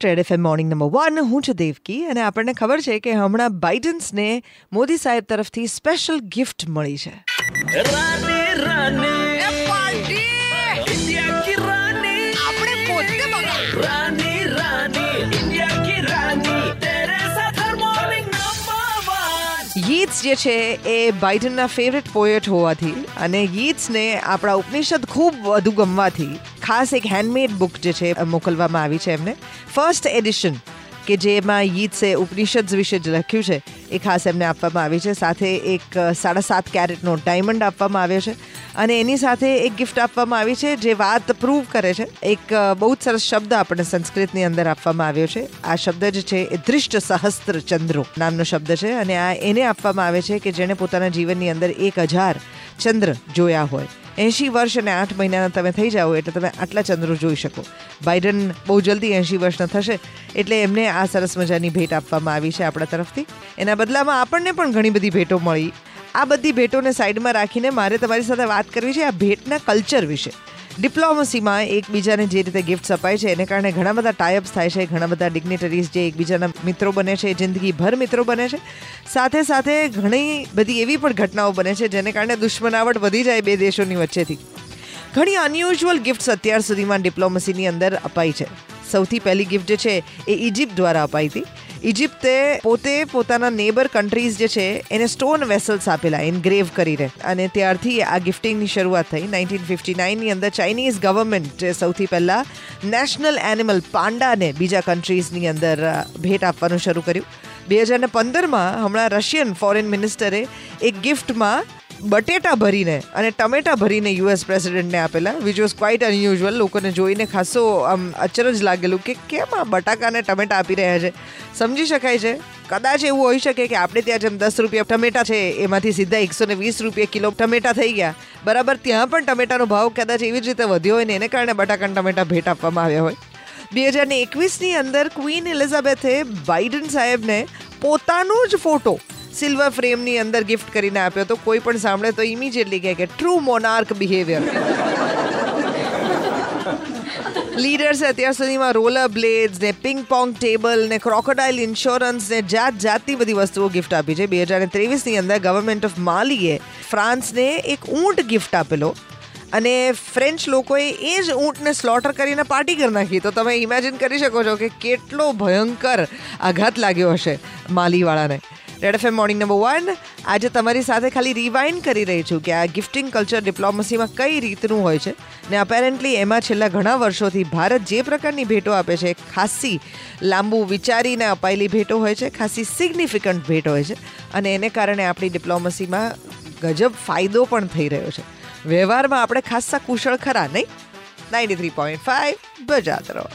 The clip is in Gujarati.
Red F morning number one હું છું દેવકી અને આપણને ખબર છે કે હમણાં બાઇડન્સને મોદી સાહેબ તરફથી સ્પેશિયલ ગિફ્ટ મળી છે. યીટ્સ જે છે એ બાઇડનના ફેવરેટ પોએટ હોવાથી અને યીટ્સને આપણા ઉપનિષદ ખૂબ વધુ ગમવાથી ખાસ એક હેન્ડમેડ બુક જે છે મોકલવામાં આવી છે એમને. ફર્સ્ટ એડિશન કે જેમાં યીટ્સે ઉપનિષદ વિશે જ લખ્યું છે, એ ખાસ એમને આપવામાં આવી છે. સાથે એક સાડા સાત કેરેટનો ડાયમંડ આપવામાં આવ્યો છે. અને એની સાથે એક ગિફ્ટ આપવામાં આવી છે, જે વાત પ્રૂવ કરે છે. એક બહુ જ સરસ શબ્દ આપણને સંસ્કૃતની અંદર આપવામાં આવ્યો છે. આ શબ્દ જે છે, એ ધૃષ્ટ સહસ્ત્ર ચંદ્રો નામનો શબ્દ છે અને આ એને આપવામાં આવે છે કે જેણે પોતાના જીવનની અંદર એક હજાર ચંદ્ર જોયા હોય. એંશી વર્ષ અને આઠ મહિનાના તમે થઈ જાઓ એટલે તમે આટલા ચંદ્રો જોઈ શકો. બાઇડન બહુ જલ્દી એંશી વર્ષના થશે એટલે એમને આ સરસ મજાની ભેટ આપવામાં આવી છે આપણા તરફથી. એના બદલામાં આપણને પણ ઘણી બધી ભેટો મળી. આ બધી ભેટોને સાઈડમાં રાખીને મારે તમારી સાથે વાત કરવી છે આ ભેટના કલ્ચર વિશે. ડિપ્લોમસીમાં એકબીજાને જે રીતે ગિફ્ટ્સ અપાય છે એને કારણે ઘણા બધા ટાઈઅપ્સ થાય છે, ઘણા બધા ડિગ્નેટરીઝ જે એકબીજાના મિત્રો બને છે, જિંદગીભર મિત્રો બને છે. સાથે સાથે ઘણી બધી એવી પણ ઘટનાઓ બને છે જેને કારણે દુશ્મનાવટ વધી જાય બે દેશોની વચ્ચેથી. ઘણી અનયુઝ્યુઅલ ગિફ્ટ્સ અત્યાર સુધીમાં ડિપ્લોમસીની અંદર અપાઈ છે. સૌથી પહેલી ગિફ્ટ જે છે એ ઇજિપ્ત દ્વારા અપાઈ હતી. ઇજિપ્તે પોતે પોતાના નેબર કન્ટ્રીઝ જે છે, એને સ્ટોન વેસલ્સ આપેલા ઇનગ્રેવ કરીને. અને ત્યારથી આ ગિફ્ટિંગની શરૂઆત થઈ. નાઇન્ટીન ફિફ્ટી નાઇનની અંદર ચાઇનીઝ ગવર્મેન્ટ સૌથી પહેલાં નેશનલ એનિમલ પાંડાને બીજા કન્ટ્રીઝની અંદર ભેટ આપવાનું શરૂ કર્યું. બે હજાર પંદરમાં હમણાં રશિયન ફોરેન મિનિસ્ટરે એક ગિફ્ટમાં બટેટા ભરીને અને ટમેટા ભરીને યુએસ પ્રેસિડેન્ટને આપેલા વિચ વોઝ ક્વાઇટ અનયુઝ્યુઅલ લોકોને જોઈને ખાસો, આમ, અચરજ લાગેલું કે કેમ આ બટાકાને ટમેટા આપી રહ્યા છે? સમજી શકાય છે? કદાચ એવું હોઈ શકે કે આપણે ત્યાં જેમ દસ રૂપિયા ટમેટા છે, એમાંથી સીધા એકસો ને વીસ રૂપિયા કિલો ટમેટા થઈ ગયા. બરાબર, ત્યાં પણ ટમેટાનો ભાવ કદાચ એવી જ રીતે વધ્યો હોય ને એને કારણે બટાકાના ટમેટા ભેટ આપવામાં આવ્યા હોય. બે હજાર એકવીસની અંદર ક્વીન એલિઝાબેથે બાઇડન સાહેબને પોતાનો જ ફોટો સિલ્વર ફ્રેમની અંદર ગિફ્ટ કરીને આપ્યો તો કોઈ પણ સાંભળે તો ઇમિજિએટલી કહે કે ટ્રુ મોનાર્ક બિહેવિયર લીડર્સે અત્યાર સુધીમાં રોલર બ્લેડ્સ ને પિંગ પોંગ ટેબલ ને ક્રોકોડાઇલ ઇન્સ્યોરન્સ ને જાત જાતની બધી વસ્તુઓ ગિફ્ટ આપી છે. બે હજાર ત્રેવીસની અંદર ગવર્મેન્ટ ઓફ માલીએ ફ્રાન્સને એક ઊંટ ગિફ્ટ આપેલો અને ફ્રેન્ચ લોકોએ એ જ ઊંટને સ્લોટર કરીને પાર્ટી કરી નાખી. તો તમે ઇમેજિન કરી શકો છો કે કેટલો ભયંકર આઘાત લાગ્યો હશે માલીવાળાને. Red FM morning number one આજે તમારી સાથે ખાલી રિવાઇન્ડ કરી રહી છું કે આ ગિફ્ટિંગ કલ્ચર ડિપ્લોમસીમાં કઈ રીતનું હોય છે ને અપેરેન્ટલી એમાં છેલ્લા ઘણા વર્ષોથી ભારત જે પ્રકારની ભેટો આપે છે ખાસી લાંબુ વિચારીને અપાયેલી ભેટો હોય છે, ખાસી સિગ્નિફિકન્ટ ભેટ હોય છે અને એને કારણે આપણી ડિપ્લોમસીમાં ગજબ ફાયદો પણ થઈ રહ્યો છે. વ્યવહારમાં આપણે ખાસા કુશળ ખરા, નહીં? નાઇન્ટી થ્રી પોઈન્ટ ફાઇવ બજાત રહો